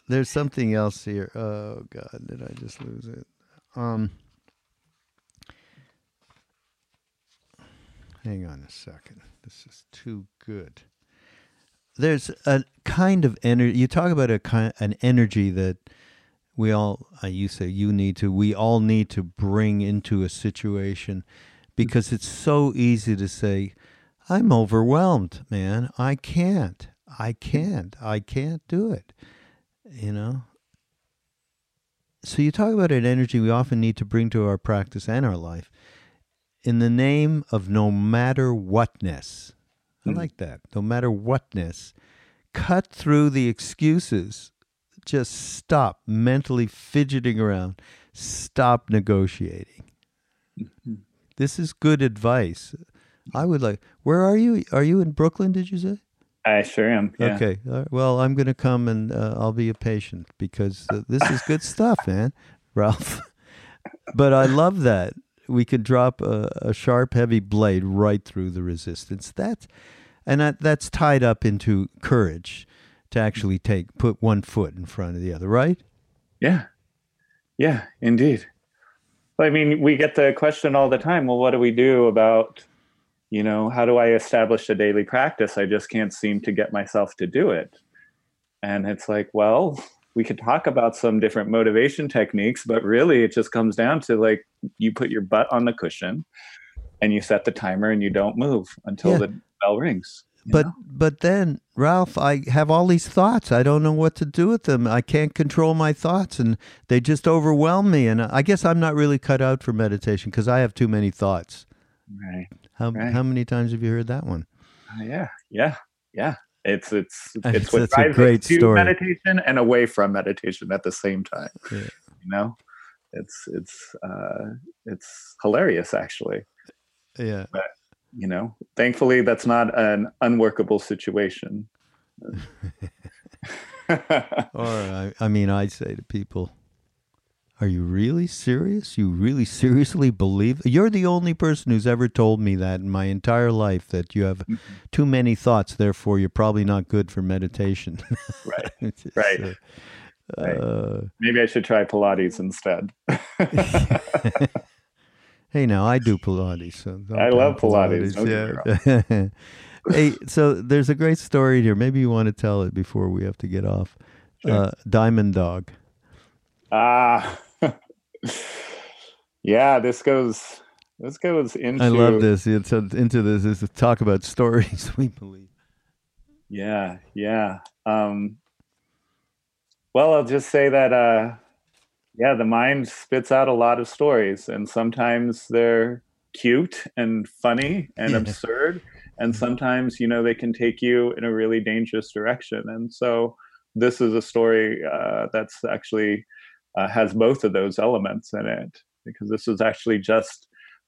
Speaker 1: there's something else here. Oh God, did I just lose it? Um, hang on a second. This is too good. There's a kind of energy. You talk about a kind, an energy that we all. Uh, you say you need to. We all need to bring into a situation because it's so easy to say, "I'm overwhelmed, man. I can't. I can't. I can't do it." You know. So you talk about an energy we often need to bring to our practice and our life in the name of no matter whatness. I
Speaker 2: Mm.
Speaker 1: like that. No matter whatness. Cut through the excuses. Just stop mentally fidgeting around. Stop negotiating. This is good advice. I would like. Where are you? Are you in Brooklyn? Did you say?
Speaker 2: I sure am. Yeah.
Speaker 1: Okay. Right. Well, I'm going to come and uh, I'll be a patient because uh, this is good stuff, man, Ralph. but I love that we could drop a, a sharp, heavy blade right through the resistance. That's and that, that's tied up into courage to actually take put one foot in front of the other, right?
Speaker 2: Yeah. Yeah, indeed. Well, I mean, we get the question all the time well, what do we do about, you know, how do I establish a daily practice? I just can't seem to get myself to do it. And it's like, well, we could talk about some different motivation techniques, but really it just comes down to like you put your butt on the cushion and you set the timer and you don't move until
Speaker 1: Yeah.
Speaker 2: the bell rings.
Speaker 1: But
Speaker 2: know?
Speaker 1: but then Ralph, I have all these thoughts. I don't know what to do with them. I can't control my thoughts, and they just overwhelm me. And I guess I'm not really cut out for meditation because I have too many thoughts.
Speaker 2: right.
Speaker 1: How
Speaker 2: Right.
Speaker 1: how many times have you heard that one?
Speaker 2: Uh, yeah, yeah, yeah. It's it's it's what
Speaker 1: a
Speaker 2: drives
Speaker 1: great
Speaker 2: to
Speaker 1: story.
Speaker 2: meditation and away from meditation at the same time.
Speaker 1: Yeah.
Speaker 2: You know, it's it's uh, it's hilarious actually.
Speaker 1: Yeah.
Speaker 2: You know, thankfully that's not an unworkable situation.
Speaker 1: Or I, I mean, I say to people, "Are you really serious? You really seriously believe? You're the only person who's ever told me that in my entire life that you have
Speaker 2: Mm-hmm.
Speaker 1: too many thoughts. Therefore, you're probably not good for meditation."
Speaker 2: right. Right.
Speaker 1: uh,
Speaker 2: Right.
Speaker 1: uh,
Speaker 2: Maybe I should try Pilates instead.
Speaker 1: hey, now I do Pilates. So
Speaker 2: I love Pilates, don't
Speaker 1: Yeah. hey, so there's a great story here. Maybe you want to tell it before we have to get off.
Speaker 2: Sure.
Speaker 1: Uh, Diamond Dog.
Speaker 2: ah, yeah. This goes. This goes into.
Speaker 1: I love this. It's uh, into this is talk about stories we believe.
Speaker 2: Yeah, yeah. Um, well, I'll just say that, uh, yeah, the mind spits out a lot of stories, and sometimes they're cute and funny and
Speaker 1: Yeah.
Speaker 2: absurd, and sometimes, you know, they can take you in a really dangerous direction. And so, this is a story uh, that's actually uh, has both of those elements in it, because this was actually just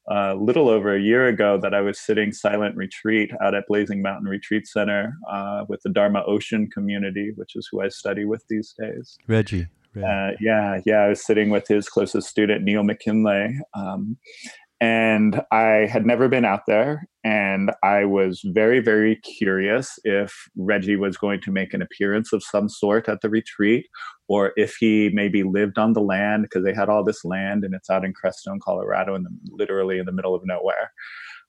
Speaker 2: a little over a year ago that I was sitting silent retreat out at Blazing Mountain Retreat Center uh, with the Dharma Ocean community, which is who I study with these days.
Speaker 1: Reggie.
Speaker 2: Uh, yeah, yeah, I was sitting with his closest student, Neil McKinlay. Um, and I had never been out there, and I was very, very curious if Reggie was going to make an appearance of some sort at the retreat, or if he maybe lived on the land because they had all this land and it's out in Crestone, Colorado, and literally in the middle of nowhere.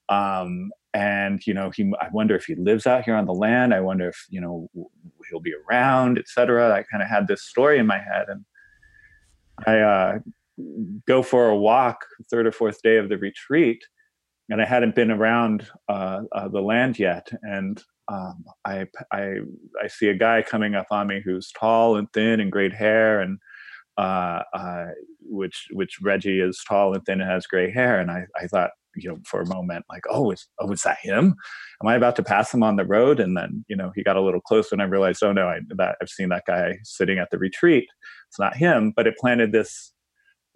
Speaker 2: Um, and you know, he I wonder if he lives out here on the land. I wonder if you know he'll be around, etc. I kind of had this story in my head, and I uh, go for a walk third or fourth day of the retreat, and I hadn't been around uh, uh, the land yet, and um, I, I I see a guy coming up on me who's tall and thin and great hair, and uh, uh, which which Reggie is tall and thin and has gray hair, and I, I thought you know for a moment like oh is oh is that him? Am I about to pass him on the road? And then you know he got a little closer, and I realized oh no I that I've seen that guy sitting at the retreat. It's not him, but it planted this.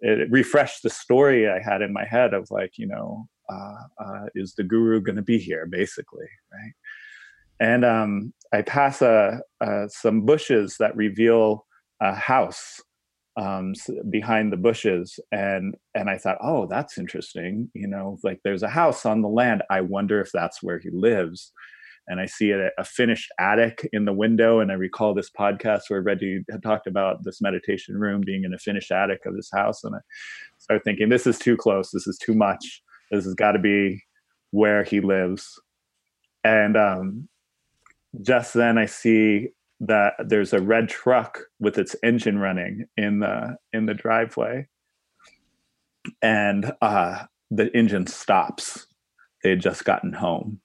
Speaker 2: It refreshed the story I had in my head of like you know uh, uh, is the guru going to be here basically right and um, I pass a, uh, some bushes that reveal a house um, behind the bushes, and and I thought, oh, that's interesting. You know, like there's a house on the land. I wonder if that's where he lives. And I see a, a finished attic in the window, and I recall this podcast where Reggie had talked about this meditation room being in a finished attic of this house, and I started thinking, this is too close. This is too much. This has got to be where he lives. And um, just then I see that there's a red truck with its engine running in the in the driveway. And uh, the engine stops. They had just gotten home.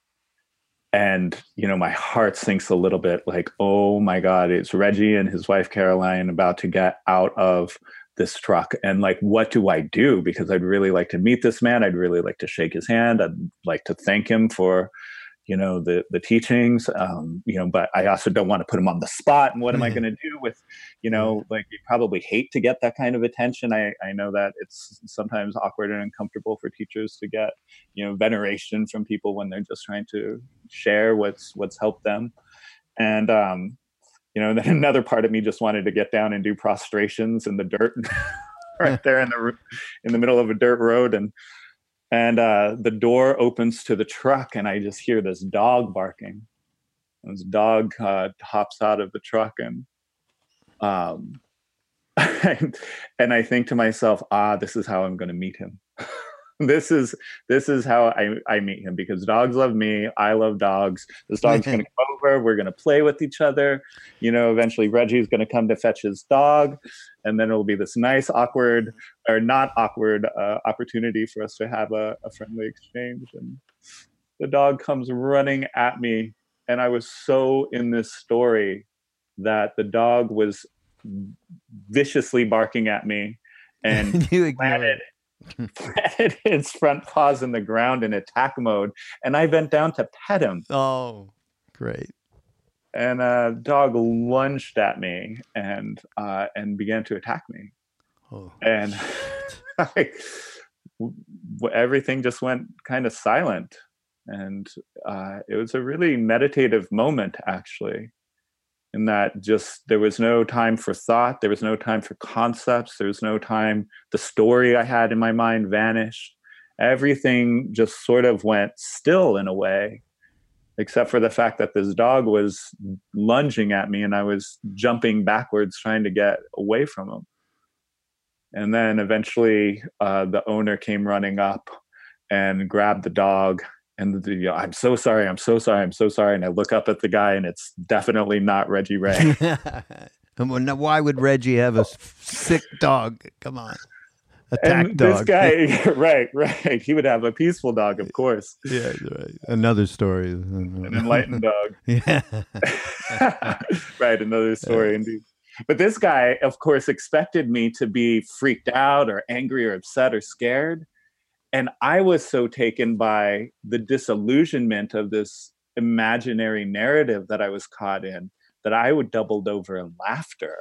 Speaker 2: And you know my heart sinks a little bit like oh my god it's reggie and his wife caroline about to get out of this truck. And like what do i do? Because i'd really like to meet this man. I'd really like to shake his hand. I'd like to thank him for you know the the teachings um, you know but i also don't want to put them on the spot and what am i going to do with you know like you probably hate to get that kind of attention. I i know that it's sometimes awkward and uncomfortable for teachers to get you know veneration from people when they're just trying to share what's what's helped them. And um you know, then another part of me just wanted to get down and do prostrations in the dirt, right there in the in the middle of a dirt road, and and uh, the door opens to the truck, and I just hear this dog barking. And this dog uh, hops out of the truck, and um, and I think to myself, ah, this is how I'm going to meet him. this is this is how I, I meet him because dogs love me. I love dogs. This dog's to come over. We're to play with each other. You know, eventually Reggie's to come to fetch his dog, and then it'll be this nice, awkward or not awkward uh, opportunity for us to have a, a friendly exchange. And the dog comes running at me, and I was so in this story that the dog was viciously barking at me and
Speaker 1: you
Speaker 2: planted planted its front paws in the ground in attack mode, and I bent down to pet him.
Speaker 1: Oh, great!
Speaker 2: And a dog lunged at me and uh, and began to attack me. Oh. And I, everything just went kind of silent, and uh, it was a really meditative moment, actually in that just there was no time for thought there was no time for concepts there was no time the story i had in my mind vanished. Everything just sort of went still in a way except for the fact that this dog was lunging at me and i was jumping backwards trying to get away from him. And then eventually uh, the owner came running up and grabbed the dog and the, you know, I'm so sorry, I'm so sorry, I'm so sorry. And I look up at the guy, and it's definitely not Reggie Ray.
Speaker 1: why would Reggie have a sick dog? Come on, attack
Speaker 2: and
Speaker 1: dog.
Speaker 2: This guy, right, right. He would have a peaceful dog, of course.
Speaker 1: Yeah, right. Another story.
Speaker 2: An enlightened dog.
Speaker 1: yeah.
Speaker 2: right, another story uh, indeed. But this guy, of course, expected me to be freaked out or angry or upset or scared and I was so taken by the disillusionment of this imaginary narrative that I was caught in that I would doubled over in laughter.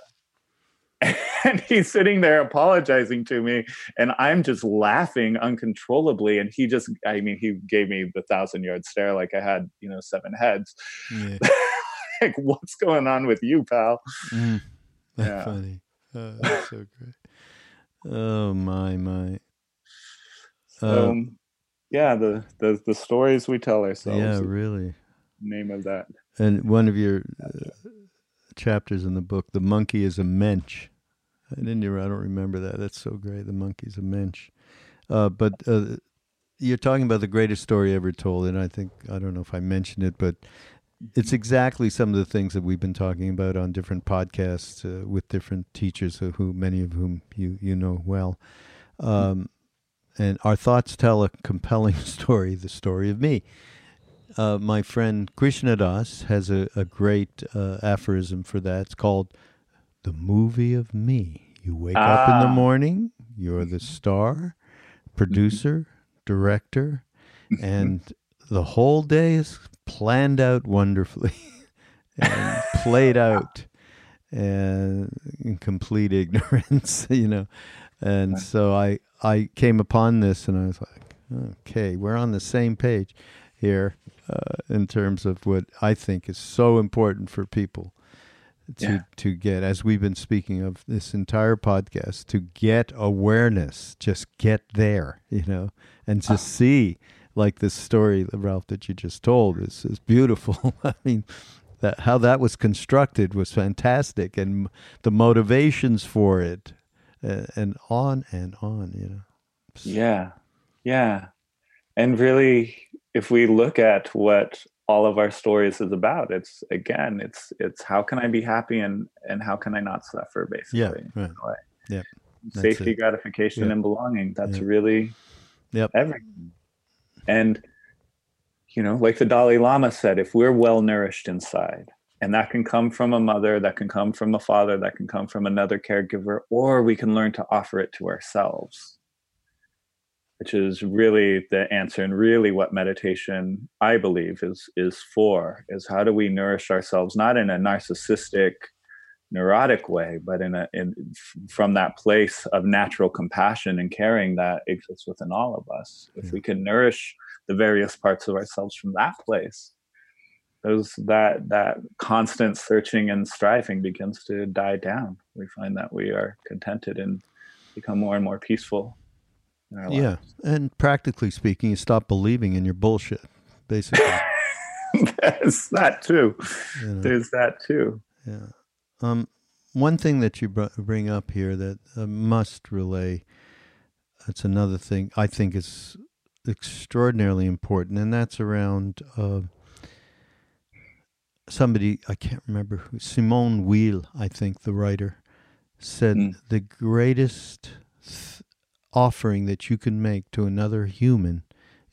Speaker 2: And he's sitting there apologizing to me, and I'm just laughing uncontrollably. And he just, I mean, he gave me the thousand yard stare like I had, you know, seven heads. Yeah. like, what's going on with you, pal?
Speaker 1: Mm, that's yeah. funny. Oh, that's so great. Oh, my, my.
Speaker 2: Uh, um, yeah, the, the the stories we tell ourselves.
Speaker 1: Yeah, really.
Speaker 2: Name of that.
Speaker 1: And one of your uh, chapters in the book, the monkey is a mensch. I didn't. I don't remember that. That's so great. The monkey's a mensch. Uh, but uh, you're talking about the greatest story ever told, and I think I don't know if I mentioned it, but it's exactly some of the things that we've been talking about on different podcasts uh, with different teachers, who many of whom you you know well. Um, and our thoughts tell a compelling story, the story of me. Uh, my friend Krishna Das has a, a great uh, aphorism for that. It's called The Movie of Me. You wake ah. up in the ah. morning, you're the star, producer, director, and the whole day is planned out wonderfully and played out and in complete ignorance, you know. And so I, I came upon this and I was like, okay, we're on the same page here uh, in terms of what I think is so important for people to
Speaker 2: Yeah.
Speaker 1: to get as we've been speaking of this entire podcast to get awareness just get there you know and
Speaker 2: Ah.
Speaker 1: just see like this story ralph that you just told is is beautiful i mean that how that was constructed was fantastic and the motivations for it and on and on you know
Speaker 2: Yeah. Yeah. And really if we look at what all of our stories is about, it's again, it's it's how can I be happy and and how can I not suffer basically.
Speaker 1: yeah right Yep. That's
Speaker 2: Safety,
Speaker 1: it.
Speaker 2: gratification,
Speaker 1: Yep.
Speaker 2: and belonging. That's
Speaker 1: Yep.
Speaker 2: really
Speaker 1: Yep.
Speaker 2: everything. And you know, like the Dalai Lama said, if we're well nourished inside, and that can come from a mother, that can come from a father, that can come from another caregiver, or we can learn to offer it to ourselves, which is really the answer and really what meditation, I believe, is is for, is how do we nourish ourselves, not in a narcissistic, neurotic way, but in a in from that place of natural compassion and caring that exists within all of us. If we can nourish the various parts of ourselves from that place, those that that constant searching and striving begins to die down. We find that we are contented and become more and more peaceful. In our
Speaker 1: yeah and practically speaking you stop believing in your bullshit basically.
Speaker 2: There's that too.
Speaker 1: you know.
Speaker 2: There's that too.
Speaker 1: Yeah. Um, one thing that you br- bring up here that uh, must relay, that's another thing I think is extraordinarily important, and that's around uh, somebody, I can't remember who, Simone Weil, I think, the writer, said
Speaker 2: Mm.
Speaker 1: the greatest th- offering that you can make to another human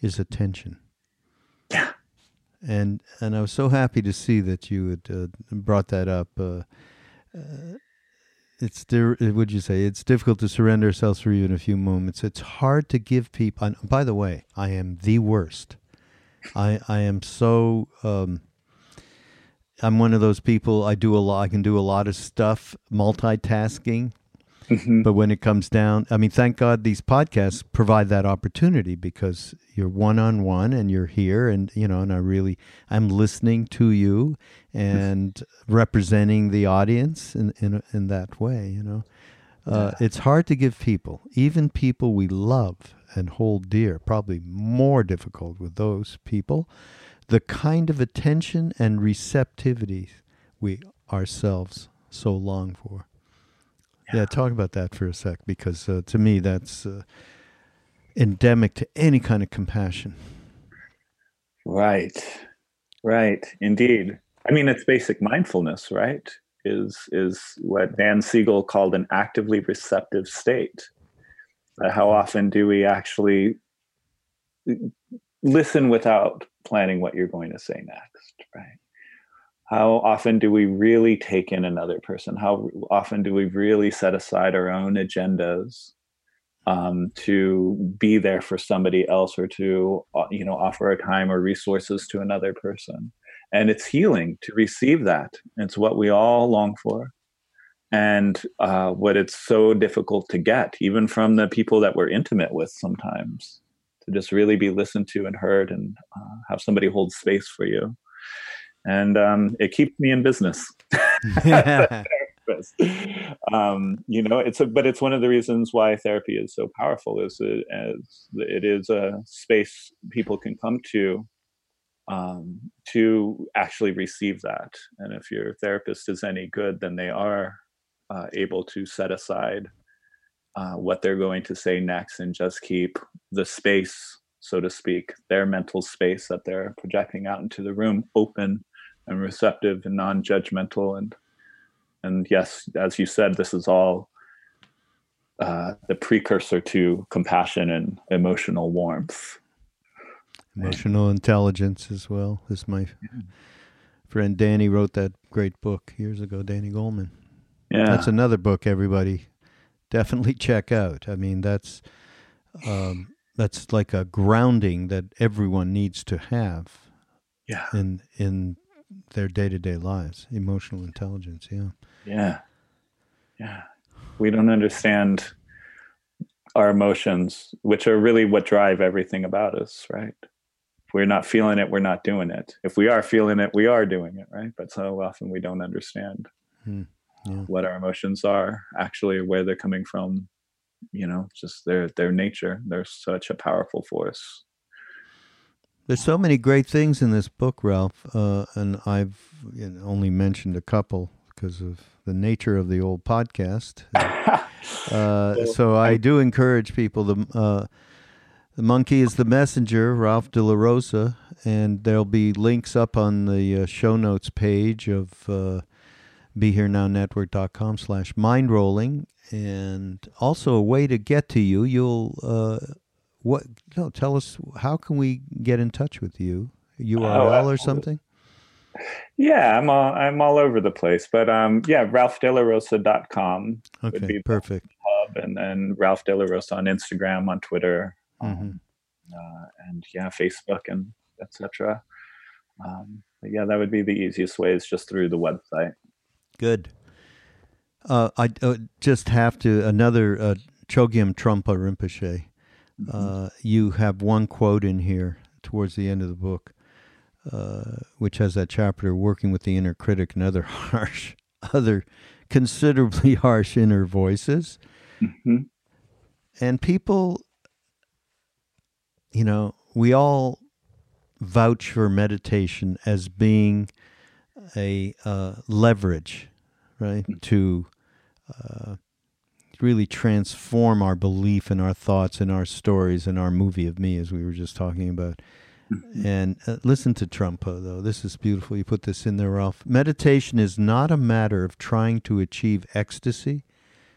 Speaker 1: is attention
Speaker 2: Yeah.
Speaker 1: and and I was so happy to see that you had uh, brought that up. Uh, uh, it's di- would you say it's difficult to surrender ourselves for even a few moments. It's hard to give people. And by the way, I am the worst. I I am so. Um, I'm one of those people. I do a lot. I can do a lot of stuff, multitasking.
Speaker 2: Mhm.
Speaker 1: But when it comes down, I mean, thank God these podcasts provide that opportunity because you're one on one and you're here, and you know, and I really, I'm listening to you and representing the audience in in in that way. You know, uh, it's hard to give people, even people we love and hold dear, probably more difficult with those people, the kind of attention and receptivity we ourselves so long for. Yeah, talk about that for a sec because uh, to me that's uh, endemic to any kind of compassion.
Speaker 2: Right. Right. Indeed. I mean, it's basic mindfulness, right? Is is what Dan Siegel called an actively receptive state. How often do we actually listen without planning what you're going to say next, right? How often do we really take in another person? How often do we really set aside our own agendas um, to be there for somebody else or to uh, you know offer our time or resources to another person and it's healing to receive that it's what we all long for and uh, what it's so difficult to get even from the people that we're intimate with sometimes to just really be listened to and heard and uh, have somebody hold space for you and um, it keeps me in business. Um, you know, it's a, but it's one of the reasons why therapy is so powerful. Is it as it is a space people can come to um, to actually receive that. And if your therapist is any good, then they are uh, able to set aside uh, what they're going to say next and just keep the space, so to speak, their mental space that they're projecting out into the room open and receptive and non-judgmental and and yes, as you said, this is all uh, the precursor to compassion and emotional warmth.
Speaker 1: Emotional intelligence as well. This my friend Danny wrote that great book years ago. Danny Goleman.
Speaker 2: Yeah,
Speaker 1: That's another book everybody definitely check out. I mean, that's um, that's like a grounding that everyone needs to have
Speaker 2: yeah,
Speaker 1: in in their day to day lives. Emotional intelligence. Yeah.
Speaker 2: yeah, yeah. We don't understand our emotions, which are really what drive everything about us, right? If we're not feeling it, we're not doing it. If we are feeling it, we are doing it, right? But so often we don't understand
Speaker 1: Hmm. Yeah.
Speaker 2: what our emotions are actually, where they're coming from. You know, just their their nature. They're such a powerful force.
Speaker 1: There's so many great things in this book, Ralph, uh, and I've you know, only mentioned a couple because of the nature of the old podcast. Uh, so I do encourage people. The uh, the monkey is the messenger, Ralph De La Rosa, and there'll be links up on the uh, show notes page of uh, BeHereNowNetwork.com slash mindrolling, and also a way to get to you. You'll uh, what? No, tell us how can we get in touch with you? URL or something?
Speaker 2: Yeah, I'm all I'm all over the place, but um, yeah, RalphDelaRosa.com would be
Speaker 1: perfect.
Speaker 2: hub, and then Ralph De La Rosa on Instagram, on Twitter,
Speaker 1: Mhm.
Speaker 2: um, uh, and yeah, Facebook and etc. Um, yeah, that would be the easiest way is just through the website.
Speaker 1: Good. Uh, I uh, just have to another uh, Chogyam Trungpa Rinpoche. Uh, you have one quote in here towards the end of the book, uh, which has that chapter working with the inner critic and other harsh, other considerably harsh inner voices,
Speaker 2: Mhm.
Speaker 1: and people. You know, we all vouch for meditation as being a uh, leverage, right, to uh, really transform our belief and our thoughts and our stories and our movie of me, as we were just talking about. And uh, listen to Trungpa, though. This is beautiful. You put this in there, Ralph. Meditation is not a matter of trying to achieve ecstasy,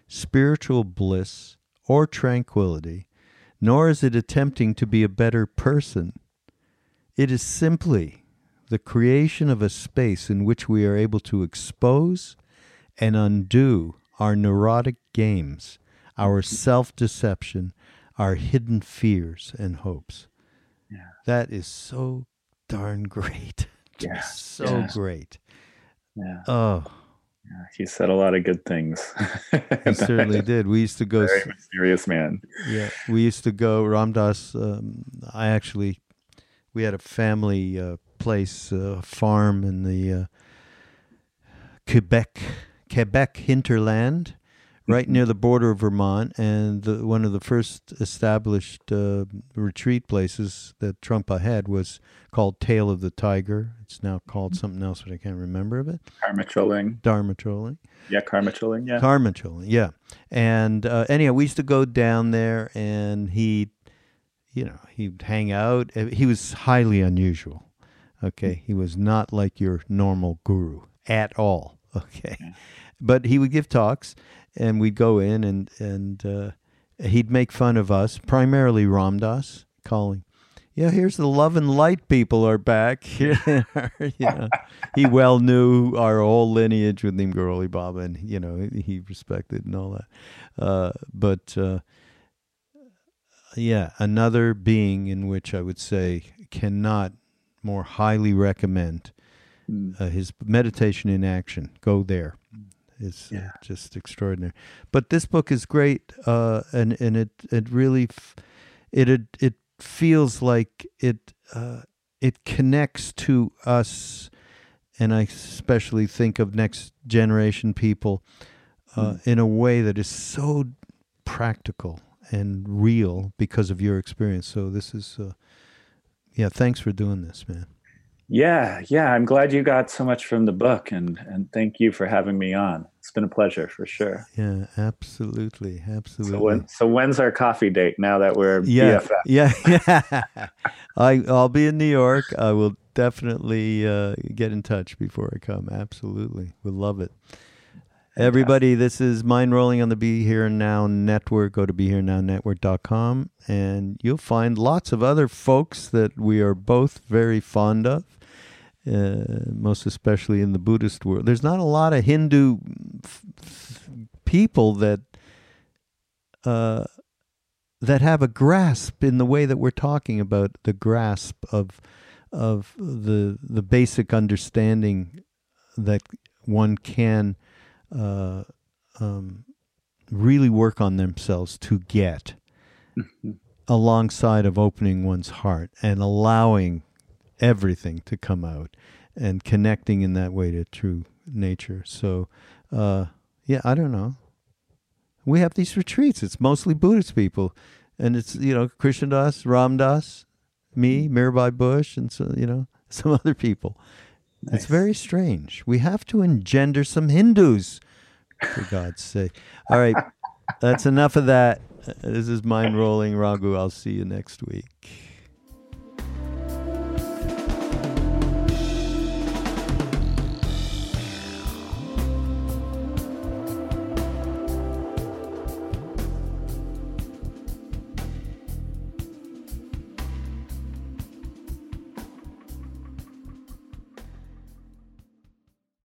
Speaker 1: spiritual bliss, or tranquility, nor is it attempting to be a better person. It is simply the creation of a space in which we are able to expose and undo our neurotic games, our self deception, our hidden fears and hopes.
Speaker 2: Yeah.
Speaker 1: That is so darn great.
Speaker 2: Yeah,
Speaker 1: so
Speaker 2: yeah.
Speaker 1: great.
Speaker 2: Yeah,
Speaker 1: Oh,
Speaker 2: yeah, he said a lot of good things.
Speaker 1: he certainly did. We used to go.
Speaker 2: Very mysterious man.
Speaker 1: Yeah, we used to go. Ram Dass, um, I actually, we had a family uh, place, uh, farm in the uh, Quebec, Quebec hinterland, right near the border of Vermont, and the, one of the first established uh, retreat places that Trungpa had was called Tail of the Tiger. It's now called something else, but I can't remember of it.
Speaker 2: Karme Choling.
Speaker 1: Dharma trolling.
Speaker 2: Yeah, Karme Choling. Yeah.
Speaker 1: Karme Choling, yeah. And uh, anyhow, we used to go down there, and he, you know, he'd hang out. Uh, He was highly unusual. Okay, he was not like your normal guru at all. Okay, but he would give talks, and we'd go in, and and uh, he'd make fun of us, primarily Ram Dass, calling. Yeah, here's the love and light people are back. you know, he well knew our whole lineage with Neem Karoli Baba, and you know he respected and all that. Uh, but uh, yeah, another being in which I would say cannot more highly recommend
Speaker 2: Mm.
Speaker 1: uh, his meditation in action. Go there. It's uh,
Speaker 2: Yeah.
Speaker 1: just extraordinary. But this book is great, uh, and and it it really f- it it, it feels like it uh, it connects to us, and I especially think of next generation people uh, in a way that is so practical and real because of your experience. So this is, uh, yeah. Thanks for doing this, man.
Speaker 2: Yeah, yeah. I'm glad you got so much from the book, and and thank you for having me on. It's been a pleasure for sure.
Speaker 1: Yeah, absolutely, absolutely.
Speaker 2: So when so when's our coffee date? Now that we're
Speaker 1: yeah,
Speaker 2: BFF?
Speaker 1: yeah, yeah. I I'll be in New York. I will definitely uh, get in touch before I come. Absolutely, we'll love it. Everybody, this is Mindrolling on the Be Here Now Network. Go to BeHereNowNetwork.com and you'll find lots of other folks that we are both very fond of, uh, most especially in the Buddhist world. There's not a lot of Hindu f- f- people that uh, that have a grasp in the way that we're talking about the grasp of of the the basic understanding that one can uh, um, really work on themselves to get alongside of opening one's heart and allowing everything to come out and connecting in that way to true nature. So, uh, yeah, I don't know. We have these retreats. It's mostly Buddhist people, and it's you know Krishna Das, Ram Dass, me, Mirabai Bush, and so you know some other people. Nice. It's very strange. We have to engender some Hindus, for God's sake. All right, that's enough of that. Uh, this is Mindrolling, Raghu. I'll see you next week.